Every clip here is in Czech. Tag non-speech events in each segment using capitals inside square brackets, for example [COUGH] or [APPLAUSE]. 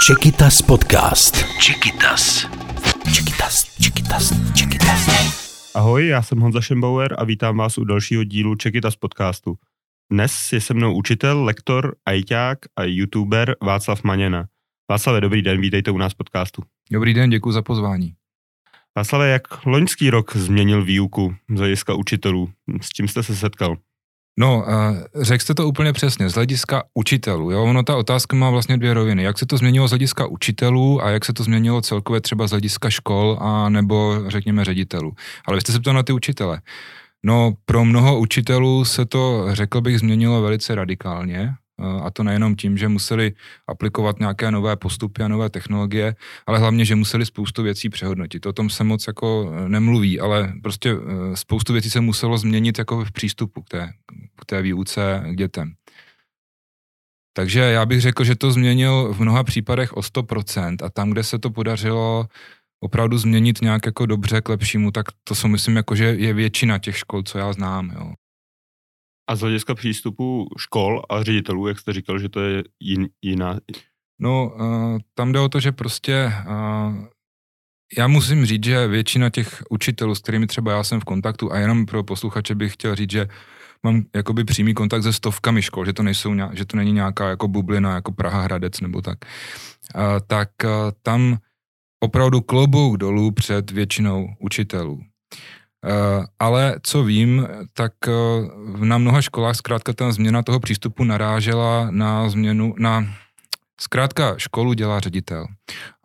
Čekytas podcast. Čekytas. Čekytas, Čekytas, Čekytas. Ahoj, já jsem Honza Šembauer a vítám vás u dalšího dílu Čekytas podcastu. Dnes je se mnou učitel, lektor, ajťák a youtuber Václav Maněna. Václave, dobrý den, vítejte u nás v podcastu. Dobrý den, děkuji za pozvání. Václave, jak loňský rok změnil výuku z hlediska učitelů? S čím jste se setkal? No, řekl jste to úplně přesně, z hlediska učitelů. Jo? Ono ta otázka má vlastně dvě roviny. Jak se to změnilo z hlediska učitelů a jak se to změnilo celkově třeba z hlediska škol a nebo řekněme ředitelů. Ale vy jste se ptal na ty učitele. No, pro mnoho učitelů se to, řekl bych, změnilo velice radikálně. A to nejenom tím, že museli aplikovat nějaké nové postupy a nové technologie, ale hlavně, že museli spoustu věcí přehodnotit. O tom se moc jako e, nemluví, ale prostě e, spoustu věcí se muselo změnit jako v přístupu k té, k té výuce k dětem. Takže já bych řekl, že to změnil v mnoha případech o 100% a tam, kde se to podařilo opravdu změnit nějak jako dobře k lepšímu, tak to si myslím, jako, že je většina těch škol, co já znám. Jo. A z hlediska přístupu škol a ředitelů, jak jste říkal, že to je jin, jiná? No, uh, tam jde o to, že prostě uh, já musím říct, že většina těch učitelů, s kterými třeba já jsem v kontaktu, a jenom pro posluchače bych chtěl říct, že mám jakoby přímý kontakt se stovkami škol, že to, nejsou, že to není nějaká jako bublina, jako Praha Hradec nebo tak, uh, tak uh, tam opravdu klobouk dolů před většinou učitelů. Eh, ale co vím, tak eh, na mnoha školách zkrátka ta změna toho přístupu narážela na změnu, na zkrátka školu dělá ředitel.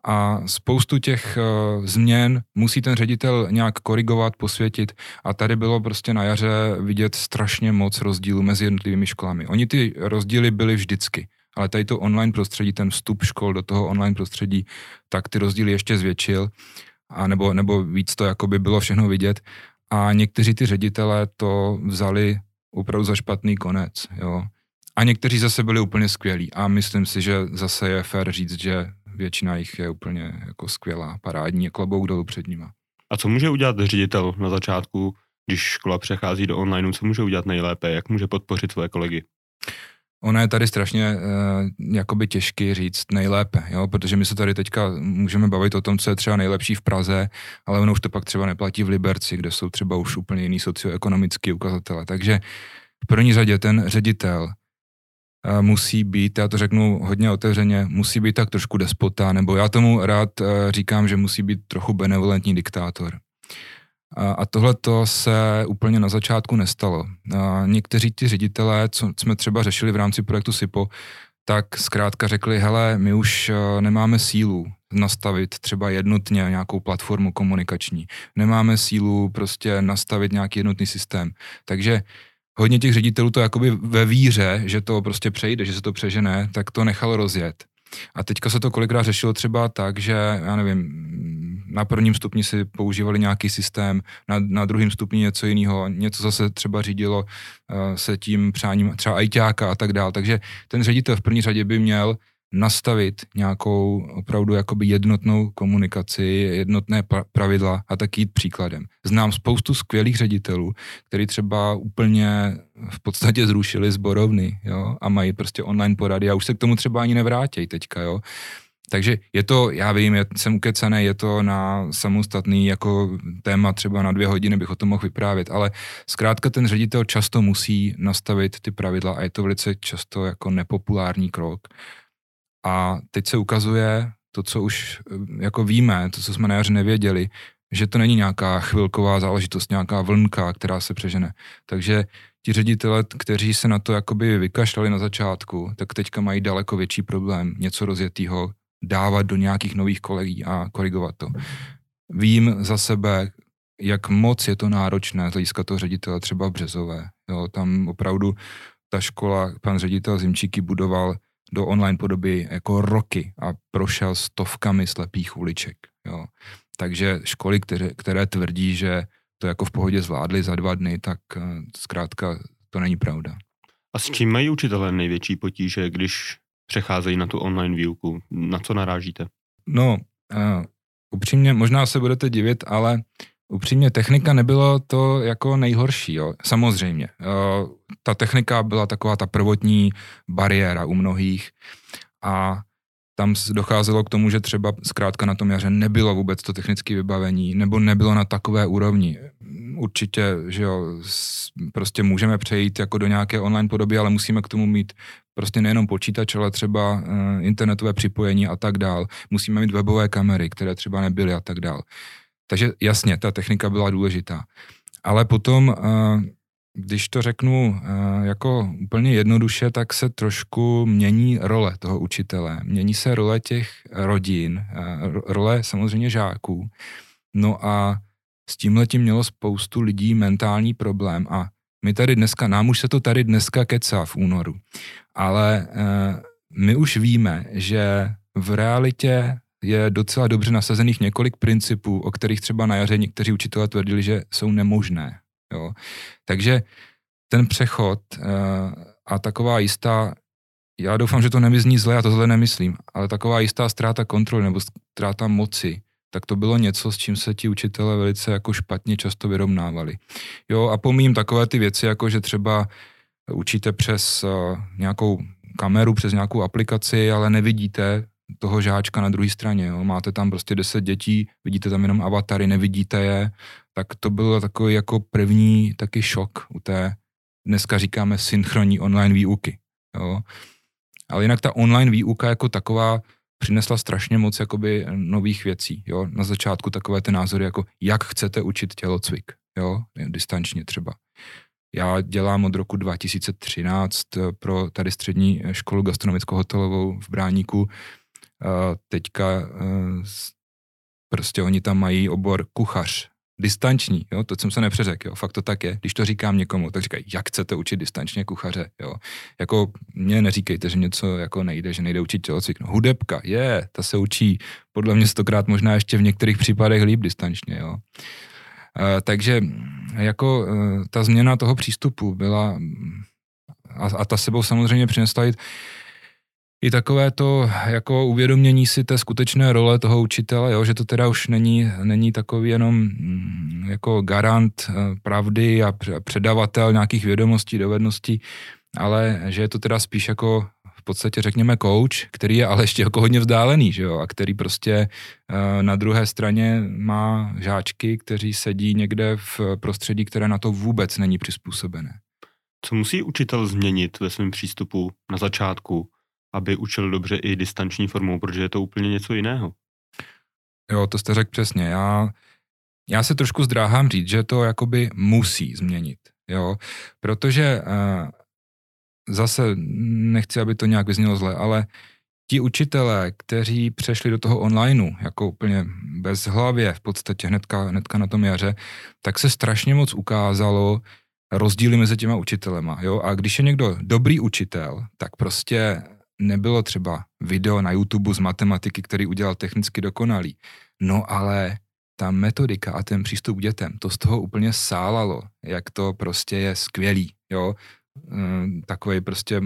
A spoustu těch uh, změn musí ten ředitel nějak korigovat, posvětit a tady bylo prostě na jaře vidět strašně moc rozdílů mezi jednotlivými školami. Oni ty rozdíly byly vždycky, ale tady to online prostředí, ten vstup škol do toho online prostředí, tak ty rozdíly ještě zvětšil a nebo, nebo víc to jako by bylo všechno vidět a někteří ty ředitelé to vzali opravdu za špatný konec, jo. A někteří zase byli úplně skvělí a myslím si, že zase je fér říct, že většina jich je úplně jako skvělá, parádní, klobouk dolů před nima. A co může udělat ředitel na začátku, když škola přechází do online, co může udělat nejlépe, jak může podpořit své kolegy? Ono je tady strašně uh, jakoby těžký říct nejlépe, jo? protože my se tady teďka můžeme bavit o tom, co je třeba nejlepší v Praze, ale ono už to pak třeba neplatí v Liberci, kde jsou třeba už úplně jiný socioekonomický ukazatele. Takže v první řadě ten ředitel uh, musí být, já to řeknu hodně otevřeně, musí být tak trošku despota, nebo já tomu rád uh, říkám, že musí být trochu benevolentní diktátor. A, tohle to se úplně na začátku nestalo. A někteří ti ředitelé, co jsme třeba řešili v rámci projektu SIPO, tak zkrátka řekli, hele, my už eh, nemáme sílu nastavit třeba jednotně nějakou platformu komunikační. Nemáme sílu prostě nastavit nějaký jednotný systém. Takže hodně těch ředitelů to jakoby ve víře, že to prostě přejde, že se to přežene, tak to nechalo rozjet. A teďka se to kolikrát řešilo třeba tak, že, já nevím, na prvním stupni si používali nějaký systém, na, na druhém stupni něco jiného, něco zase třeba řídilo uh, se tím přáním třeba ajťáka a tak dále. Takže ten ředitel v první řadě by měl nastavit nějakou opravdu jakoby jednotnou komunikaci, jednotné pravidla a tak jít příkladem. Znám spoustu skvělých ředitelů, kteří třeba úplně v podstatě zrušili zborovny jo, a mají prostě online porady a už se k tomu třeba ani nevrátí teďka. Jo. Takže je to, já vím, já jsem ukecený, je to na samostatný jako téma, třeba na dvě hodiny bych o tom mohl vyprávět, ale zkrátka ten ředitel často musí nastavit ty pravidla a je to velice často jako nepopulární krok. A teď se ukazuje to, co už eh, jako víme, to, co jsme na jaře nevěděli, že to není nějaká chvilková záležitost, nějaká vlnka, která se přežene. Takže ti ředitele, kteří se na to jakoby vykašlali na začátku, tak teďka mají daleko větší problém něco rozjetýho dávat do nějakých nových kolegí a korigovat to. Vím za sebe, jak moc je to náročné z hlediska toho ředitele třeba Březové. Jo, tam opravdu ta škola, pan ředitel Zimčíky budoval do online podoby jako roky a prošel stovkami slepých uliček. Jo. Takže školy, které, které tvrdí, že to jako v pohodě zvládli za dva dny, tak uh, zkrátka to není pravda. A s čím mají učitelé největší potíže, když přecházejí na tu online výuku? Na co narážíte? No, uh, upřímně, možná se budete divit, ale upřímně technika nebylo to jako nejhorší, jo. Samozřejmě. Uh, ta technika byla taková ta prvotní bariéra u mnohých a tam docházelo k tomu, že třeba zkrátka na tom jaře nebylo vůbec to technické vybavení, nebo nebylo na takové úrovni. Určitě, že jo, prostě můžeme přejít jako do nějaké online podoby, ale musíme k tomu mít prostě nejenom počítač, ale třeba uh, internetové připojení a tak dál. Musíme mít webové kamery, které třeba nebyly a tak dál. Takže jasně, ta technika byla důležitá. Ale potom uh, když to řeknu uh, jako úplně jednoduše, tak se trošku mění role toho učitele. Mění se role těch rodin, uh, role samozřejmě žáků. No a s tímhle tím mělo spoustu lidí mentální problém a my tady dneska, nám už se to tady dneska kecá v únoru, ale my už víme, že v realitě je docela dobře nasazených několik principů, o kterých třeba na jaře někteří učitelé tvrdili, že jsou nemožné. Jo. Takže ten přechod uh, a taková jistá, já doufám, že to nemizní zle, já to zle nemyslím, ale taková jistá ztráta kontroly nebo ztráta moci, tak to bylo něco, s čím se ti učitele velice jako špatně často vyrovnávali. Jo, a pomím takové ty věci, jako že třeba učíte přes uh, nějakou kameru, přes nějakou aplikaci, ale nevidíte toho žáčka na druhé straně. Jo. Máte tam prostě 10 dětí, vidíte tam jenom avatary, nevidíte je, tak to bylo takový jako první taky šok u té, dneska říkáme synchronní online výuky. Jo. Ale jinak ta online výuka jako taková přinesla strašně moc jakoby nových věcí. Jo. Na začátku takové ty názory jako jak chcete učit tělocvik, jo, distančně třeba. Já dělám od roku 2013 pro tady střední školu gastronomickou hotelovou v Bráníku. Teďka eh, prostě oni tam mají obor kuchař, distanční, jo, to jsem se nepřeřekl, jo, fakt to tak je. Když to říkám někomu, tak říkají, jak chcete učit distančně kuchaře, jo. Jako mě neříkejte, že něco jako nejde, že nejde učit tělocvik. No, hudebka, je, ta se učí podle mě stokrát možná ještě v některých případech líp distančně, jo. E, takže jako e, ta změna toho přístupu byla a, a ta sebou samozřejmě přinesla i i takové to jako uvědomění si té skutečné role toho učitele, jo, že to teda už není, není takový jenom mm, jako garant eh, pravdy a předavatel nějakých vědomostí, dovedností, ale že je to teda spíš jako v podstatě řekněme coach, který je ale ještě jako hodně vzdálený, že jo, a který prostě eh, na druhé straně má žáčky, kteří sedí někde v prostředí, které na to vůbec není přizpůsobené. Co musí učitel změnit ve svém přístupu na začátku, aby učil dobře i distanční formou, protože je to úplně něco jiného. Jo, to jste řekl přesně. Já, já se trošku zdráhám říct, že to jakoby musí změnit, jo, protože uh, zase nechci, aby to nějak vyznělo zle, ale ti učitelé, kteří přešli do toho onlineu, jako úplně bez hlavě v podstatě hnedka, hnedka na tom jaře, tak se strašně moc ukázalo rozdíly mezi těma učitelema. Jo? A když je někdo dobrý učitel, tak prostě nebylo třeba video na YouTube z matematiky, který udělal technicky dokonalý. No ale ta metodika a ten přístup k dětem, to z toho úplně sálalo, jak to prostě je skvělý, jo. Ehm, Takový prostě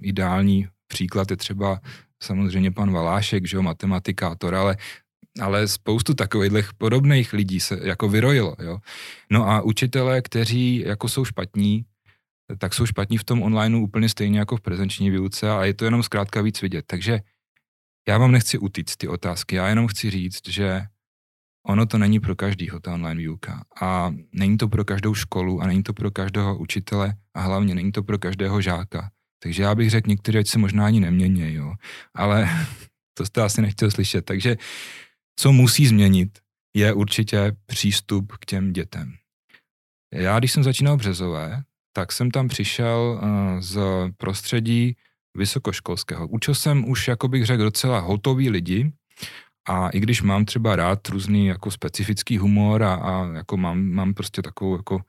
ideální příklad je třeba samozřejmě pan Valášek, že jo, matematikátor, ale ale spoustu takových podobných lidí se jako vyrojilo, jo. No a učitelé, kteří jako jsou špatní, tak jsou špatní v tom onlineu úplně stejně jako v prezenční výuce a je to jenom zkrátka víc vidět. Takže já vám nechci utíct ty otázky, já jenom chci říct, že ono to není pro každýho ta online výuka a není to pro každou školu a není to pro každého učitele a hlavně není to pro každého žáka. Takže já bych řekl, některé se možná ani nemění, jo. Ale [LAUGHS] to jste asi nechtěl slyšet. Takže co musí změnit, je určitě přístup k těm dětem. Já, když jsem začínal Březové, tak jsem tam přišel uh, z prostředí vysokoškolského. Učil jsem už, jako bych řekl, docela hotový lidi a i když mám třeba rád různý jako specifický humor a, a jako mám, mám prostě takovou jako,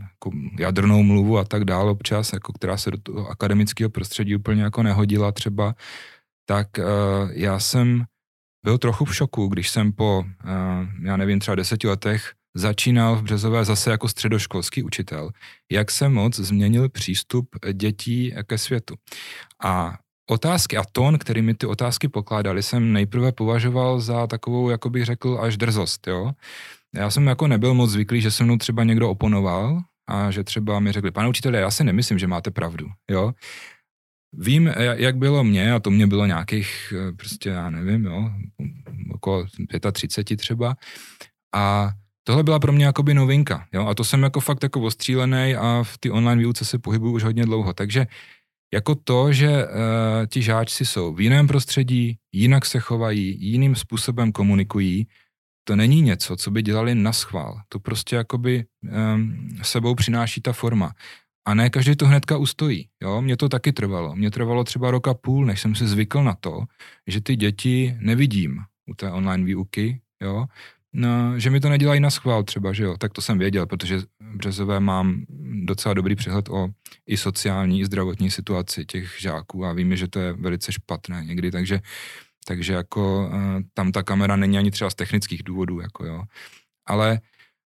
jako jadrnou mluvu a tak dále občas, jako která se do toho akademického prostředí úplně jako nehodila třeba, tak uh, já jsem byl trochu v šoku, když jsem po, uh, já nevím, třeba deseti letech začínal v Březové zase jako středoškolský učitel, jak se moc změnil přístup dětí ke světu. A otázky a tón, který mi ty otázky pokládali, jsem nejprve považoval za takovou, jako bych řekl, až drzost, jo. Já jsem jako nebyl moc zvyklý, že se mnou třeba někdo oponoval a že třeba mi řekli, pane učiteli, já si nemyslím, že máte pravdu, jo. vím, jak bylo mě, a to mě bylo nějakých, eh, prostě já nevím, jo, okolo 35 třeba, a tohle byla pro mě jakoby novinka, jo, a to jsem jako fakt jako ostřílený a v ty online výuce se pohybuju už hodně dlouho, takže jako to, že uh, ti žáčci jsou v jiném prostředí, jinak se chovají, jiným způsobem komunikují, to není něco, co by dělali na schvál. To prostě jakoby um, sebou přináší ta forma. A ne každý to hnedka ustojí. Jo? Mně to taky trvalo. Mně trvalo třeba roka půl, než jsem si zvykl na to, že ty děti nevidím u té online výuky, jo? No, že mi to nedělají na schvál třeba, že jo, tak to jsem věděl, protože v Březové mám docela dobrý přehled o i sociální, i zdravotní situaci těch žáků a víme, že to je velice špatné někdy, takže, takže jako uh, tam ta kamera není ani třeba z technických důvodů, jako jo. Ale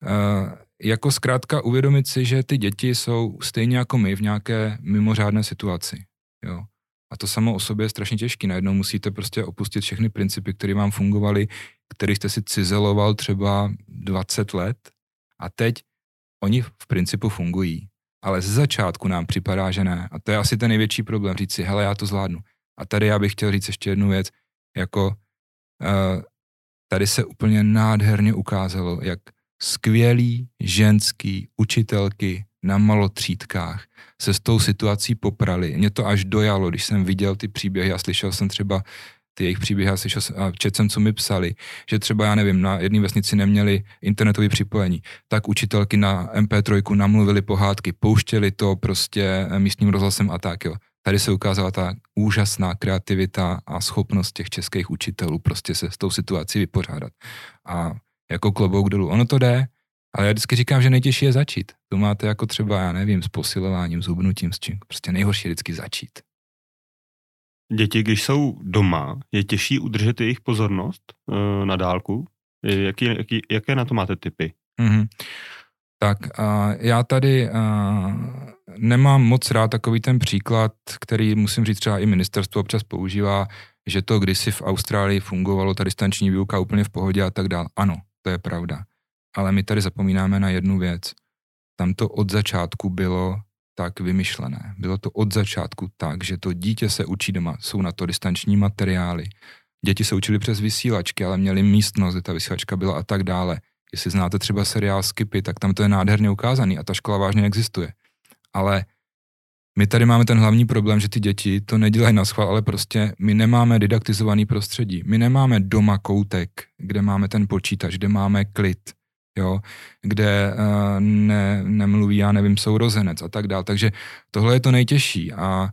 uh, jako zkrátka uvědomit si, že ty děti jsou stejně jako my v nějaké mimořádné situaci, jo. A to samo o sobě je strašně těžké. Najednou musíte prostě opustit všechny principy, které vám fungovaly, který jste si cizeloval třeba 20 let a teď oni v principu fungují. Ale z začátku nám připadá, že ne. A to je asi ten největší problém, říct si, hele, já to zvládnu. A tady já bych chtěl říct ještě jednu věc, jako uh, tady se úplně nádherně ukázalo, jak skvělý ženský učitelky na malotřídkách se s tou situací poprali. Mě to až dojalo, když jsem viděl ty příběhy a slyšel jsem třeba ty jejich příběhy a, slyšel a četl jsem, co mi psali, že třeba, já nevím, na jedné vesnici neměli internetové připojení, tak učitelky na MP3 namluvili pohádky, pouštěli to prostě místním rozhlasem a tak, jo. Tady se ukázala ta úžasná kreativita a schopnost těch českých učitelů prostě se s tou situací vypořádat. A jako klobouk dolů. Ono to jde, ale já vždycky říkám, že nejtěžší je začít. To máte jako třeba, já nevím, s posilováním, zubnutím, s čím. Prostě nejhorší je vždycky začít. Děti, když jsou doma, je těžší udržet jejich pozornost uh, na dálku? Jaký, jaký, jaké na to máte typy? Mm-hmm. Tak a já tady a, nemám moc rád takový ten příklad, který musím říct třeba i ministerstvo občas používá, že to kdysi v Austrálii fungovalo, ta distanční výuka úplně v pohodě a tak dále. Ano, to je pravda. Ale my tady zapomínáme na jednu věc. Tam to od začátku bylo tak vymyšlené. Bylo to od začátku tak, že to dítě se učí doma, jsou na to distanční materiály. Děti se učili přes vysílačky, ale měli místnost, kde ta vysílačka byla a tak dále. Jestli znáte třeba seriál Skipy, tak tam to je nádherně ukázaný a ta škola vážně existuje. Ale my tady máme ten hlavní problém, že ty děti to nedělají na schvál, ale prostě my nemáme didaktizovaný prostředí. My nemáme doma koutek, kde máme ten počítač, kde máme klid, jo, kde uh, ne, nemluví, já nevím, sourozenec a tak dále. Takže tohle je to nejtěžší a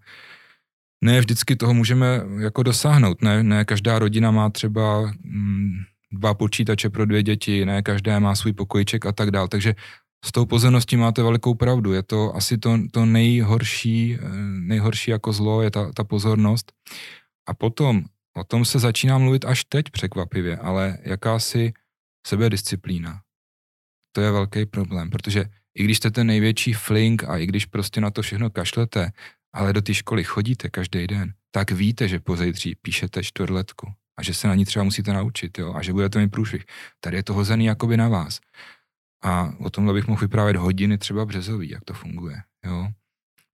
ne vždycky toho můžeme jako dosáhnout. Ne, ne každá rodina má třeba mm, dva počítače pro dvě děti, ne každé má svůj pokojček a tak dále. Takže s tou pozorností máte velikou pravdu. Je to asi to, to nejhorší, eh, nejhorší jako zlo je ta, ta pozornost. A potom, o tom se začíná mluvit až teď překvapivě, ale jakási sebedisciplína. To je velký problém, protože i když jste ten největší flink a i když prostě na to všechno kašlete, ale do té školy chodíte každý den, tak víte, že pozejtří píšete čtvrtletku a že se na ní třeba musíte naučit jo, a že budete mít průšvih. Tady je to hozený jakoby na vás. A o tomhle bych mohl vyprávět hodiny třeba březový, jak to funguje. Jo?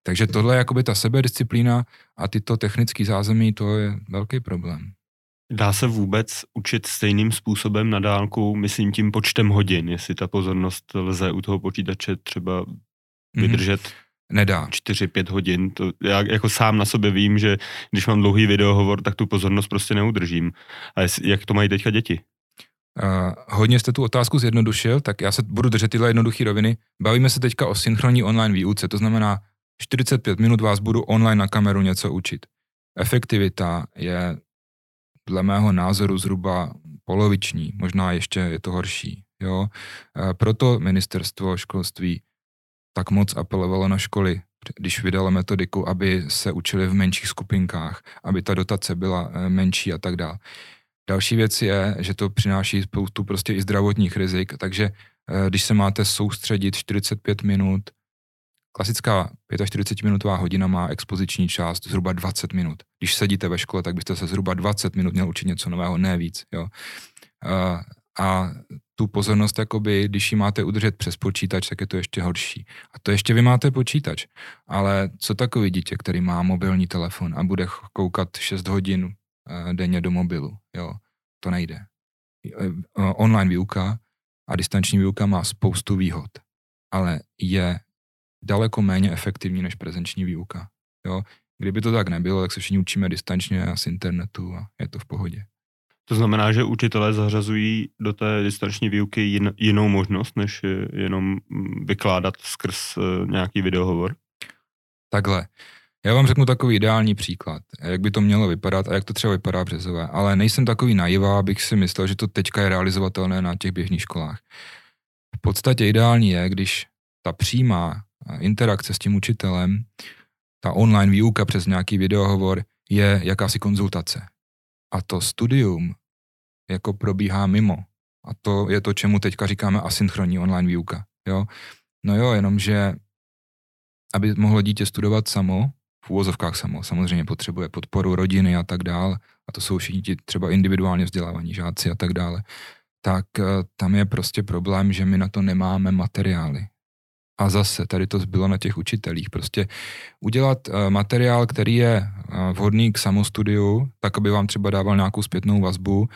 Takže tohle je jakoby ta sebedisciplína a tyto technické zázemí, to je velký problém. Dá se vůbec učit stejným způsobem na dálku, myslím tím počtem hodin, jestli ta pozornost lze u toho počítače třeba mhm. vydržet mm-hmm. Nedá. 4-5 hodin. To já jako sám na sobě vím, že když mám dlouhý videohovor, tak tu pozornost prostě neudržím. A jak to mají teďka děti? Uh, hodně jste tu otázku zjednodušil, tak já se budu držet tyhle jednoduché roviny. Bavíme se teďka o synchronní online výuce, to znamená 45 minut vás budu online na kameru něco učit. Efektivita je dle mého názoru zhruba poloviční, možná ještě je to horší. Jo? Uh, proto ministerstvo školství tak moc apelovalo na školy, když vydalo metodiku, aby se učili v menších skupinkách, aby ta dotace byla eh, menší a tak dále. Další věc je, že to přináší spoustu prostě i zdravotních rizik, takže eh, když se máte soustředit 45 minut, klasická 45-minutová hodina má expoziční část zhruba 20 minut. Když sedíte ve škole, tak byste se zhruba 20 minut měl učit něco nového, ne víc. Jo. Eh, a tu pozornost, jakoby, když ji máte udržet přes počítač, tak je to ještě horší. A to ještě vy máte počítač. Ale co takový dítě, který má mobilní telefon a bude koukat 6 hodin uh, denně do mobilu, jo, to nejde. Uh, online výuka a distanční výuka má spoustu výhod, ale je daleko méně efektivní než prezenční výuka. Jo? Kdyby to tak nebylo, tak se všichni učíme distančně a z internetu a je to v pohodě. To znamená, že učitelé zařazují do té distanční výuky jin, jinou možnost, než jenom vykládat skrz eh, nějaký videohovor? Takhle. Já vám řeknu takový ideální příklad, jak by to mělo vypadat a jak to třeba vypadá v Březové. Ale nejsem takový naivá, abych si myslel, že to teďka je realizovatelné na těch běžných školách. V podstatě ideální je, když ta přímá interakce s tím učitelem, ta online výuka přes nějaký videohovor je jakási konzultace. A to studium jako probíhá mimo. A to je to, čemu teďka říkáme asynchronní online výuka. Jo? No jo, jenomže aby mohlo dítě studovat samo, v úvozovkách samo, samozřejmě potřebuje podporu rodiny a tak dále, a to jsou všichni třeba individuálně vzdělávaní žáci a tak dále, tak eh, tam je prostě problém, že my na to nemáme materiály. A zase tady to zbylo na těch učitelích. Prostě udělat uh, materiál, který je uh, vhodný k samostudiu, tak aby vám třeba dával nějakou zpětnou vazbu,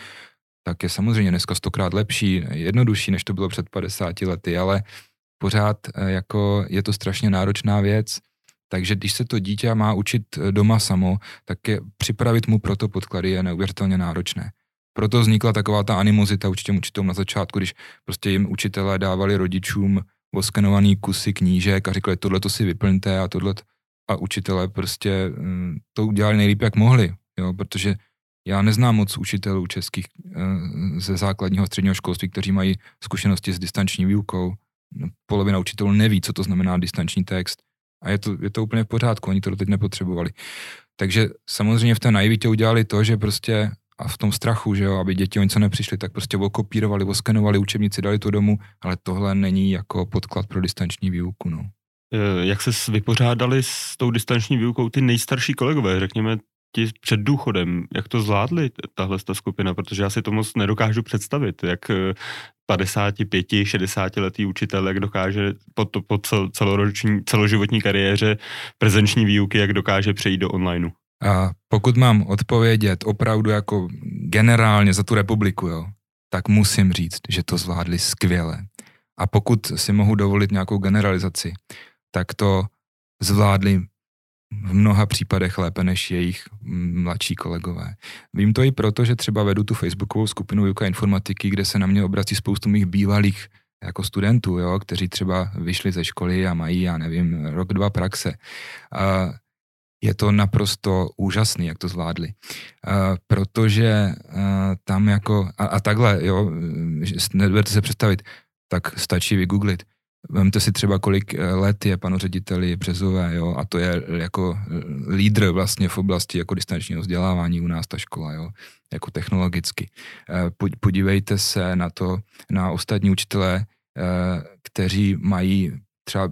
tak je samozřejmě dneska stokrát lepší, jednodušší, než to bylo před 50 lety, ale pořád uh, jako je to strašně náročná věc. Takže když se to dítě má učit doma samo, tak je, připravit mu proto podklady je neuvěřitelně náročné. Proto vznikla taková ta animozita určitě učitelům na začátku, když prostě jim učitelé dávali rodičům oskenovaný kusy knížek a řekli, tohle to si vyplňte a tohle a učitelé prostě mm, to udělali nejlíp, jak mohli, jo, protože já neznám moc učitelů českých eh, ze základního středního školství, kteří mají zkušenosti s distanční výukou. No, polovina učitelů neví, co to znamená distanční text. A je to, je to úplně v pořádku, oni to teď nepotřebovali. Takže samozřejmě v té naivitě udělali to, že prostě a v tom strachu, že jo, aby děti o něco nepřišli, tak prostě okopírovali, oskenovali učebnici, dali to domů, ale tohle není jako podklad pro distanční výuku, no. Eh, jak se vypořádali s tou distanční výukou ty nejstarší kolegové, řekněme ti před důchodem, jak to zvládli tahle ta skupina, protože já si to moc nedokážu představit, jak 55, 60 letý učitel, jak dokáže po, to, po celoroční, celoživotní kariéře prezenční výuky, jak dokáže přejít do onlineu. A pokud mám odpovědět opravdu jako generálně za tu republiku, jo, tak musím říct, že to zvládli skvěle. A pokud si mohu dovolit nějakou generalizaci, tak to zvládli v mnoha případech lépe než jejich mladší kolegové. Vím to i proto, že třeba vedu tu facebookovou skupinu Výuka informatiky, kde se na mě obrací spoustu mých bývalých jako studentů, jo, kteří třeba vyšli ze školy a mají, já nevím, rok, dva praxe. A je to naprosto úžasný, jak to zvládli. Uh, protože uh, tam jako, a, a takhle, jo, nebudete se představit, tak stačí vygooglit. Vemte si třeba, kolik eh, let je panu řediteli Březové, jo, a to je jako lídr vlastně v oblasti jako distančního vzdělávání u nás ta škola, jo, jako technologicky. Podívejte se na to, na ostatní učitelé, kteří mají třeba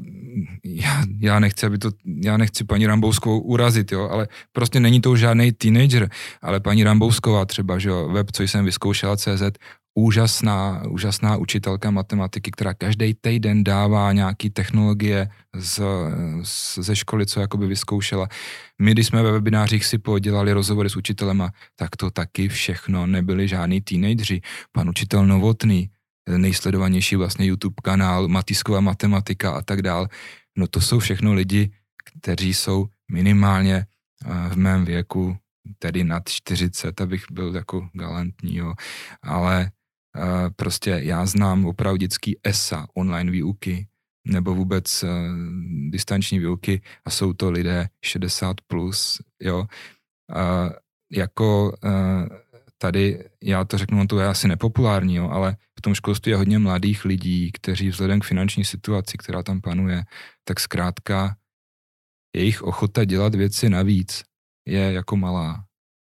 já, já, nechci, aby to, já nechci paní Rambouskou urazit, jo, ale prostě není to žádný teenager, ale paní Rambousková třeba, že jo, web, co jsem vyzkoušela CZ, úžasná, úžasná učitelka matematiky, která každý týden dává nějaký technologie z, z, ze školy, co jakoby vyzkoušela. My, když jsme ve webinářích si podělali rozhovory s učitelema, tak to taky všechno nebyli žádný teenageři. Pan učitel Novotný, nejsledovanější vlastně YouTube kanál, Matisková matematika a tak dál. No to jsou všechno lidi, kteří jsou minimálně eh, v mém věku, tedy nad 40, abych byl jako galantní, jo. ale uh, prostě já znám opravdický ESA, online výuky, nebo vůbec uh, distanční výuky a jsou to lidé 60 plus, jo. Uh, jako tady, já to řeknu, to je asi nepopulární, jo, ale tom školství je hodně mladých lidí, kteří vzhledem k finanční situaci, která tam panuje, tak zkrátka jejich ochota dělat věci navíc je jako malá,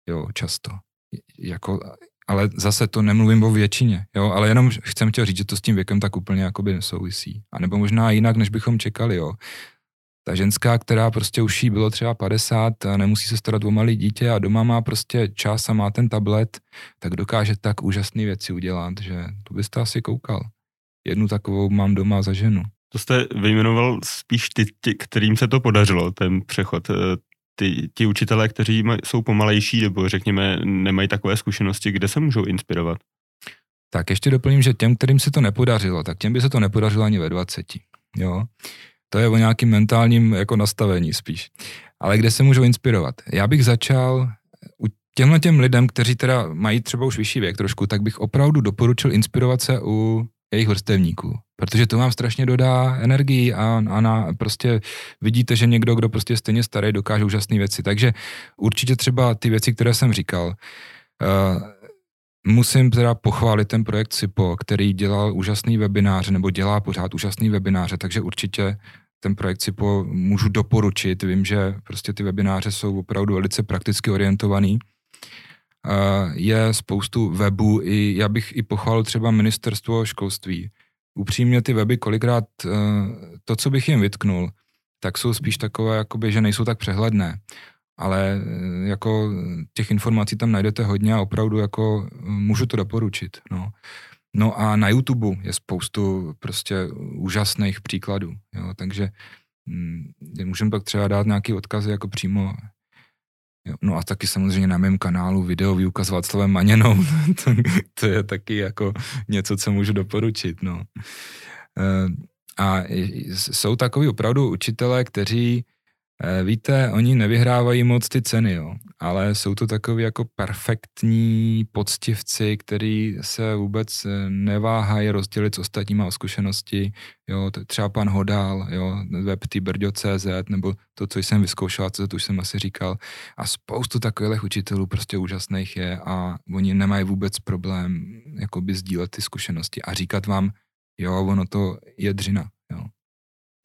jo, často. Jako, ale zase to nemluvím o většině, jo, ale jenom chcem chtěl říct, že to s tím věkem tak úplně jakoby nesouvisí. A nebo možná jinak, než bychom čekali, jo. Ta ženská, která prostě už jí bylo třeba 50 a nemusí se starat o malé dítě a doma má prostě čas a má ten tablet, tak dokáže tak úžasné věci udělat, že to byste asi koukal. Jednu takovou mám doma za ženu. To jste vyjmenoval spíš ty, ty kterým se to podařilo, ten přechod. Eh, ty, ti učitelé, kteří maj, jsou pomalejší nebo řekněme nemají takové zkušenosti, kde se můžou inspirovat? Tak ještě doplním, že těm, kterým se to nepodařilo, tak těm by se to nepodařilo ani ve 20. Jo? To je o nějakým mentálním jako nastavení spíš. Ale kde se můžou inspirovat? Já bych začal u těmhle těm lidem, kteří teda mají třeba už vyšší věk trošku, tak bych opravdu doporučil inspirovat se u jejich vrstevníků, protože to vám strašně dodá energii a, a na, prostě vidíte, že někdo, kdo prostě je stejně starý, dokáže úžasné věci. Takže určitě třeba ty věci, které jsem říkal, uh, Musím teda pochválit ten projekt SIPO, který dělal úžasný webináře, nebo dělá pořád úžasný webináře, takže určitě ten projekt SIPO můžu doporučit. Vím, že prostě ty webináře jsou opravdu velice prakticky orientovaný. Je spoustu webů, i já bych i pochválil třeba ministerstvo školství. Upřímně ty weby kolikrát, eh, to, co bych jim vytknul, tak jsou spíš takové, jakoby, že nejsou tak přehledné ale eh, jako těch informací tam najdete hodně a opravdu jako můžu to doporučit, no. No a na YouTube je spoustu prostě úžasných příkladů, jo, takže hm, můžeme pak třeba dát nějaký odkazy jako přímo Jo, no a taky samozřejmě na mém kanálu video výuka s Václavem Maněnou, [LAUGHS] to, to je taky jako něco, co můžu doporučit, no. Eh, a jsou takový opravdu učitelé, kteří víte, oni nevyhrávají moc ty ceny, jo, ale jsou to takový jako perfektní poctivci, který se vůbec eh, neváhají rozdělit s ostatníma o zkušenosti, jo, třeba pan Hodál, jo, web tbrdio.cz, nebo to, co jsem vyzkoušel, co to už jsem asi říkal, a spoustu takových učitelů prostě úžasných je a oni nemají vůbec problém jakoby sdílet ty zkušenosti a říkat vám, jo, ono to je dřina, jo.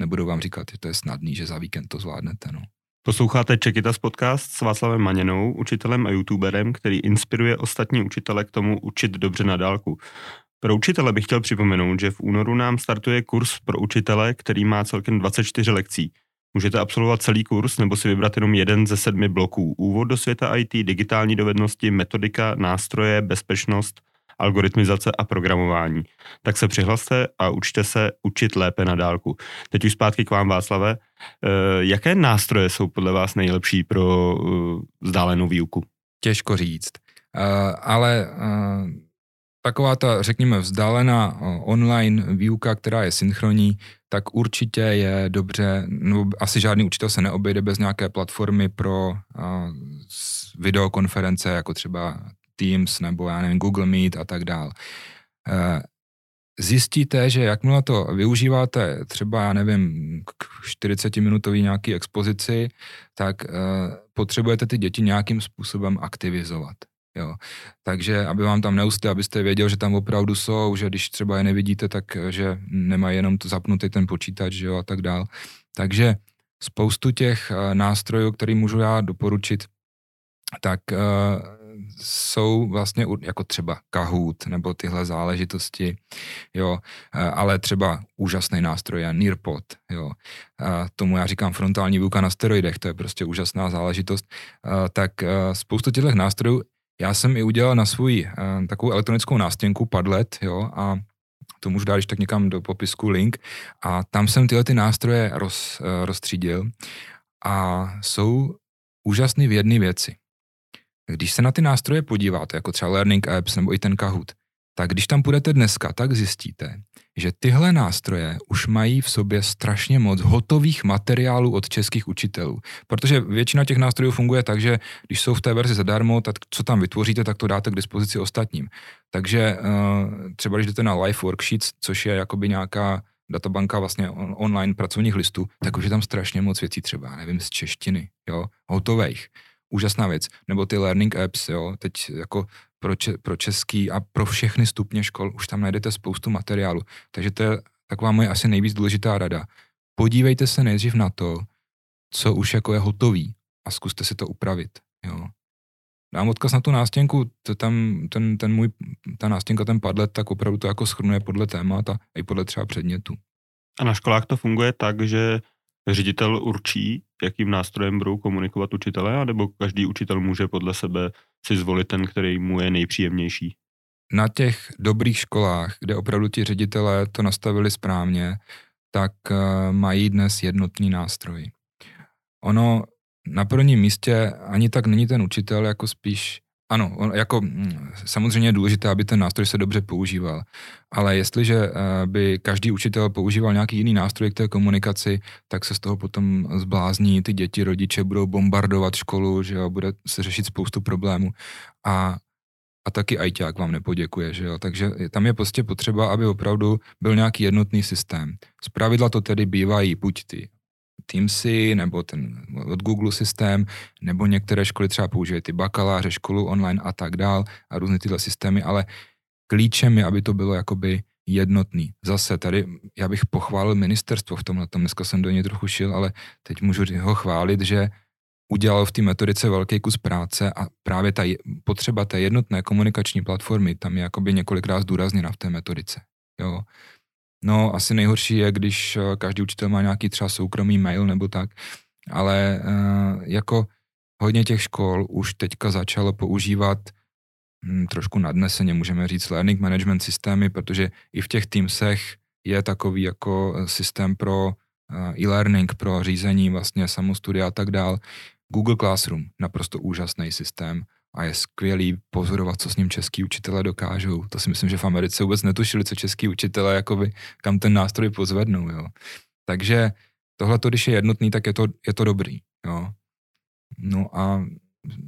Nebudu vám říkat, že to je snadný, že za víkend to zvládnete. No. Posloucháte Čekitas podcast s Václavem Maněnou, učitelem a youtuberem, který inspiruje ostatní učitele k tomu učit dobře na dálku. Pro učitele bych chtěl připomenout, že v únoru nám startuje kurz pro učitele, který má celkem 24 lekcí. Můžete absolvovat celý kurz nebo si vybrat jenom jeden ze sedmi bloků. Úvod do světa IT, digitální dovednosti, metodika, nástroje, bezpečnost – algoritmizace a programování. Tak se přihlaste a učte se učit lépe na dálku. Teď už zpátky k vám, Václave. Eh, jaké nástroje jsou podle vás nejlepší pro eh, vzdálenou výuku? Těžko říct, eh, ale taková ta, řekněme, vzdálená online výuka, která je synchronní, tak určitě je dobře, no asi žádný učitel se neobejde bez nějaké platformy pro videokonference, jako třeba Teams nebo já nevím, Google Meet a tak dál. Eh, zjistíte, že jakmile to využíváte třeba, já nevím, k 40-minutový nějaký expozici, tak uh, potřebujete ty děti nějakým způsobem aktivizovat. Jo. Takže, aby vám tam neustále, abyste věděl, že tam opravdu jsou, že když třeba je nevidíte, tak eh, že nemají jenom to zapnutý ten počítač, že jo, a tak dál. Takže spoustu těch nástrojů, který můžu já doporučit, tak jsou vlastně jako třeba Kahoot nebo tyhle záležitosti, jo, ale třeba úžasný nástroj je Nearpod, jo. Tomu já říkám frontální výuka na steroidech, to je prostě úžasná záležitost. Tak spoustu těchto nástrojů já jsem i udělal na svůj takovou elektronickou nástěnku Padlet, jo, a to můžu dát, tak někam do popisku link. A tam jsem tyhle ty nástroje roz, rozstřídil a jsou úžasný v jedné věci. Když se na ty nástroje podíváte, jako třeba Learning Apps nebo i ten Kahoot, tak když tam půjdete dneska, tak zjistíte, že tyhle nástroje už mají v sobě strašně moc hotových materiálů od českých učitelů. Protože většina těch nástrojů funguje tak, že když jsou v té verzi zadarmo, tak co tam vytvoříte, tak to dáte k dispozici ostatním. Takže eh, třeba když jdete na Life Worksheets, což je jakoby nějaká databanka vlastně online pracovních listů, tak už je tam strašně moc věcí třeba, nevím, z češtiny, jo, hotových úžasná věc. Nebo ty learning apps, jo, teď jako pro, če, pro český a pro všechny stupně škol už tam najdete spoustu materiálu. Takže to je taková moje asi nejvíc důležitá rada. Podívejte se nejdřív na to, co už jako je hotový a zkuste si to upravit. Jo. Dám odkaz na tu nástěnku, to tam, ten, ten můj, ta nástěnka, ten padlet, tak opravdu to jako schrnuje podle témat a i podle třeba předmětu. A na školách to funguje tak, že ředitel určí, jakým nástrojem budou komunikovat učitelé, nebo každý učitel může podle sebe si zvolit ten, který mu je nejpříjemnější? Na těch dobrých školách, kde opravdu ti ředitelé to nastavili správně, tak eh, mají dnes jednotný nástroj. Ono na prvním místě ani tak není ten učitel, jako spíš ano, on, jako mm, samozřejmě je důležité, aby ten nástroj se dobře používal, ale jestliže eh, by každý učitel používal nějaký jiný nástroj k té komunikaci, tak se z toho potom zblázní, ty děti, rodiče budou bombardovat školu, že jo, bude se řešit spoustu problémů a a taky ajťák vám nepoděkuje, že jo? Takže tam je prostě potřeba, aby opravdu byl nějaký jednotný systém. Z pravidla to tedy bývají buď ty Teamsy nebo ten od Google systém, nebo některé školy třeba používají ty bakaláře, školu online a tak dál a různé tyhle systémy, ale klíčem je, aby to bylo jakoby jednotný. Zase tady já bych pochválil ministerstvo v tomhle, dneska jsem do něj trochu šil, ale teď můžu ho chválit, že udělal v té metodice velký kus práce a právě ta potřeba té jednotné komunikační platformy tam je jakoby několikrát zdůrazněna v té metodice. Jo. No, asi nejhorší je, když eh, každý učitel má nějaký třeba soukromý mail nebo tak, ale uh, jako hodně těch škol už teďka začalo používat hm, trošku nadneseně, můžeme říct, learning management systémy, protože i v těch Teamsech je takový jako eh, systém pro e-learning, pro řízení vlastně samostudia a tak dál. Google Classroom, naprosto úžasný systém a je skvělý pozorovat, co s ním český učitelé dokážou. To si myslím, že v Americe vůbec netušili, co český učitelé, jakoby, kam ten nástroj pozvednou. Jo. Takže tohle, když je jednotný, tak je to, je to dobrý. Jo. No a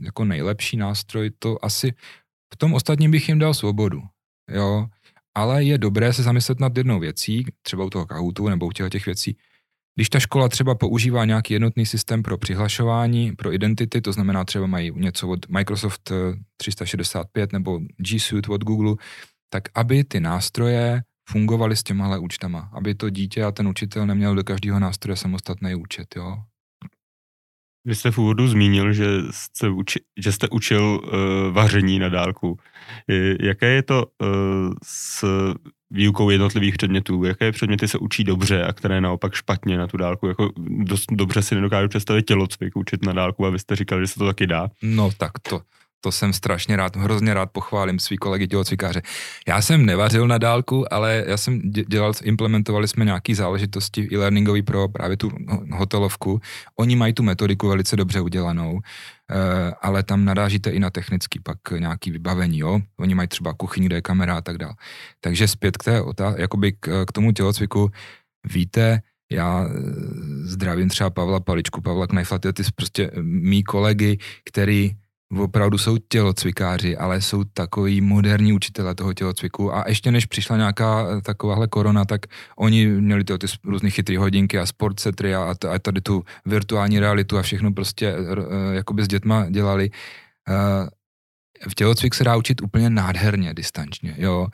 jako nejlepší nástroj to asi, v tom ostatním bych jim dal svobodu. Jo. Ale je dobré se zamyslet nad jednou věcí, třeba u toho Kahootu nebo u těch věcí, když ta škola třeba používá nějaký jednotný systém pro přihlašování, pro identity, to znamená třeba mají něco od Microsoft 365 eh, nebo G Suite od Google, tak aby ty nástroje fungovaly s těmahle účtama, aby to dítě a ten učitel neměl do každého nástroje samostatný účet, jo. Vy jste v úvodu zmínil, že jste, uči, že jste učil uh, vaření na dálku. Jaké je to uh, s výukou jednotlivých předmětů? Jaké předměty se učí dobře a které naopak špatně na tu dálku? Jako dost dobře si nedokážu představit tělocvik učit na dálku a vy jste říkali, že se to taky dá. No tak to, to jsem strašně rád, hrozně rád pochválím svý kolegy tělocvikáře. Já jsem nevařil na dálku, ale já jsem dělal, implementovali jsme nějaké záležitosti e-learningový pro právě tu hotelovku. Oni mají tu metodiku velice dobře udělanou, eh, ale tam narážíte i na technický pak nějaký vybavení, jo. Oni mají třeba kuchyni, kde je kamera a tak dále. Takže zpět k té, jakoby k, tomu tělocviku, víte, já eh, zdravím třeba Pavla Paličku, Pavla Knajfla, ty prostě mý kolegy, který opravdu jsou tělocvikáři, ale jsou takový moderní učitelé toho tělocviku a ještě než přišla nějaká eh, takováhle korona, tak oni měli ty, ty různé chytré hodinky a sportsetry a, a tady tu virtuální realitu a všechno prostě uh, jakoby s dětma dělali. V tělocvik se dá učit úplně nádherně, distančně, jo.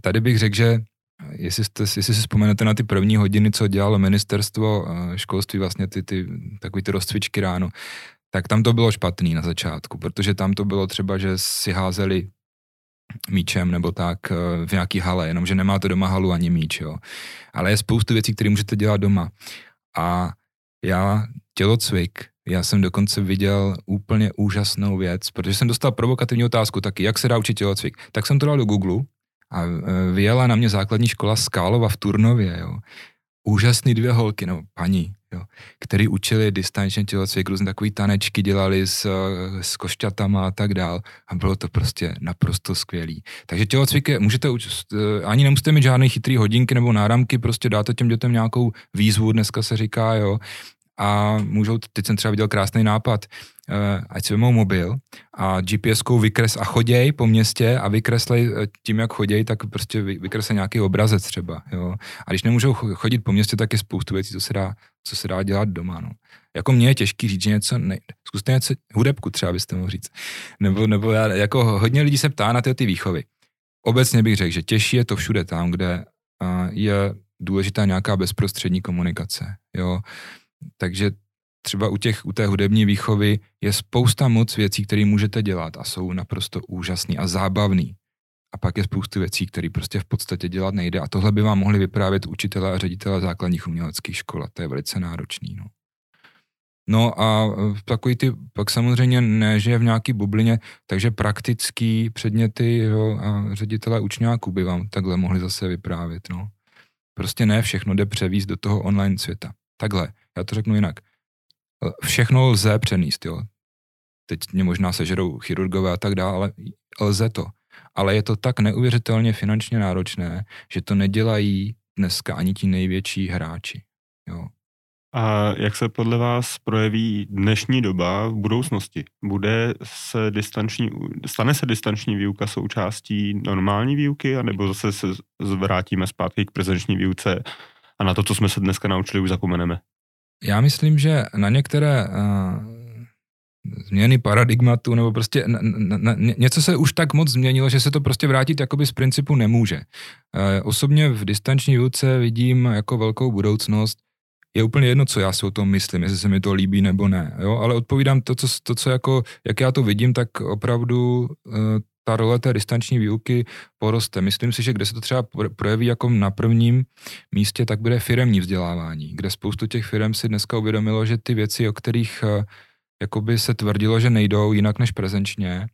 Tady bych řekl, že Jestli, jste, jestli si vzpomenete na ty první hodiny, co dělalo ministerstvo školství, vlastně ty, ty takový ty rozcvičky ráno, tak tam to bylo špatný na začátku, protože tam to bylo třeba, že si házeli míčem nebo tak eh, v nějaký hale, jenomže nemáte doma halu ani míč, jo. Ale je spoustu věcí, které můžete dělat doma. A já tělocvik, já jsem dokonce viděl úplně úžasnou věc, protože jsem dostal provokativní otázku taky, jak se dá učit tělocvik. Tak jsem to dal do Google a eh, vyjela na mě základní škola Skálova v Turnově, jo. Úžasný dvě holky, no paní, jo, který učili distančně tělocvik, různé takové tanečky dělali s, s košťatama a tak dál a bylo to prostě naprosto skvělý. Takže tělocvik je, můžete učit, eh, ani nemusíte mít žádné chytrý hodinky nebo náramky, prostě dáte těm dětem nějakou výzvu, dneska se říká, jo, a můžou, teď jsem třeba viděl krásný nápad, ať si vemou mobil a GPS-kou vykres a choděj po městě a vykreslej eh, tím, jak choděj, tak prostě vykresle nějaký obrazec třeba, jo. A když nemůžou chodit po městě, tak je spoustu věcí, co se dá, co se dá dělat doma, no. Jako mně je těžký říct, že něco, ne, zkuste něco, hudebku třeba byste mohli říct. Nebo, nebo já, jako hodně lidí se ptá na ty, ty výchovy. Obecně bych řekl, že těžší je to všude tam, kde uh, je důležitá nějaká bezprostřední komunikace, jo takže třeba u, těch, u té hudební výchovy je spousta moc věcí, které můžete dělat a jsou naprosto úžasný a zábavný. A pak je spoustu věcí, které prostě v podstatě dělat nejde. A tohle by vám mohli vyprávět učitelé a ředitelé základních uměleckých škol. A to je velice náročný. No. No a e, takový ty, pak samozřejmě ne, že je v nějaký bublině, takže praktický předměty jo, a ředitelé učňáků by vám takhle mohli zase vyprávět. No. Prostě ne všechno jde převíst do toho online světa. Takhle, já to řeknu jinak. Všechno lze přenést, jo. Teď mě možná sežerou chirurgové a tak dále, ale lze to. Ale je to tak neuvěřitelně finančně náročné, že to nedělají dneska ani ti největší hráči. Jo. A jak se podle vás projeví dnešní doba v budoucnosti? Bude se distanční, stane se distanční výuka součástí normální výuky, anebo zase se zvrátíme zpátky k prezenční výuce a na to, co jsme se dneska naučili, už zapomeneme? Já myslím, že na některé uh, změny paradigmatu, nebo prostě na, na, na, něco se už tak moc změnilo, že se to prostě vrátit jakoby z principu nemůže. Uh, osobně v distanční výuce vidím jako velkou budoucnost je úplně jedno, co já si o tom myslím, jestli se mi to líbí nebo ne, jo? ale odpovídám to, co, to, co jako, jak já to vidím, tak opravdu uh, ta role té distanční výuky poroste. Myslím si, že kde se to třeba projeví jako na prvním místě, tak bude firemní vzdělávání, kde spoustu těch firm si dneska uvědomilo, že ty věci, o kterých uh, jakoby se tvrdilo, že nejdou jinak než prezenčně,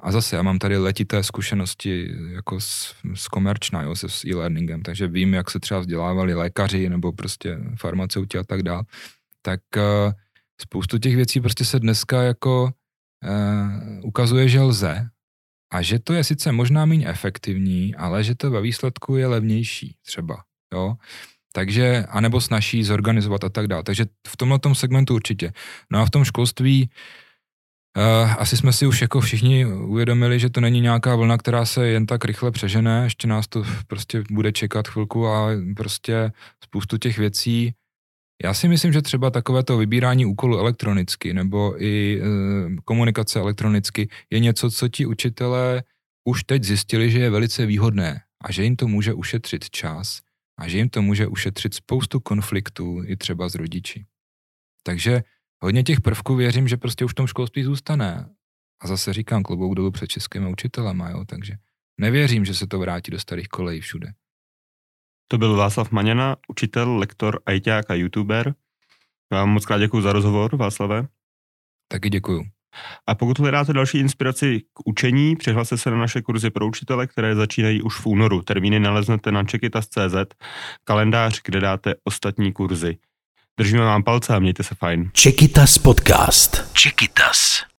a zase já mám tady letité zkušenosti jako s, s komerčná, jo, se s e-learningem, takže vím, jak se třeba vzdělávali lékaři nebo prostě farmaceuti a tak dál. Tak uh, spoustu těch věcí prostě se dneska jako uh, ukazuje, že lze a že to je sice možná méně efektivní, ale že to ve výsledku je levnější třeba, jo. Takže, anebo snaží zorganizovat a tak dále. Takže v tomhle segmentu určitě. No a v tom školství Uh, asi jsme si už jako všichni uvědomili, že to není nějaká vlna, která se jen tak rychle přežene, ještě nás to prostě bude čekat chvilku a prostě spoustu těch věcí. Já si myslím, že třeba takové to vybírání úkolů elektronicky nebo i uh, komunikace elektronicky je něco, co ti učitelé už teď zjistili, že je velice výhodné a že jim to může ušetřit čas a že jim to může ušetřit spoustu konfliktů i třeba s rodiči. Takže hodně těch prvků věřím, že prostě už v tom školství zůstane. A zase říkám klobouk dolů před českými učitelema, jo, takže nevěřím, že se to vrátí do starých kolejí všude. To byl Václav Maněna, učitel, lektor, ajťák a youtuber. Vám moc krát děkuji za rozhovor, Václave. Taky děkuju. A pokud hledáte další inspiraci k učení, přihlaste se na naše kurzy pro učitele, které začínají už v únoru. Termíny naleznete na čekitas.cz, kalendář, kde dáte ostatní kurzy. Držíme vám palce a mějte se fajn. Čekitas podcast. Čekitas.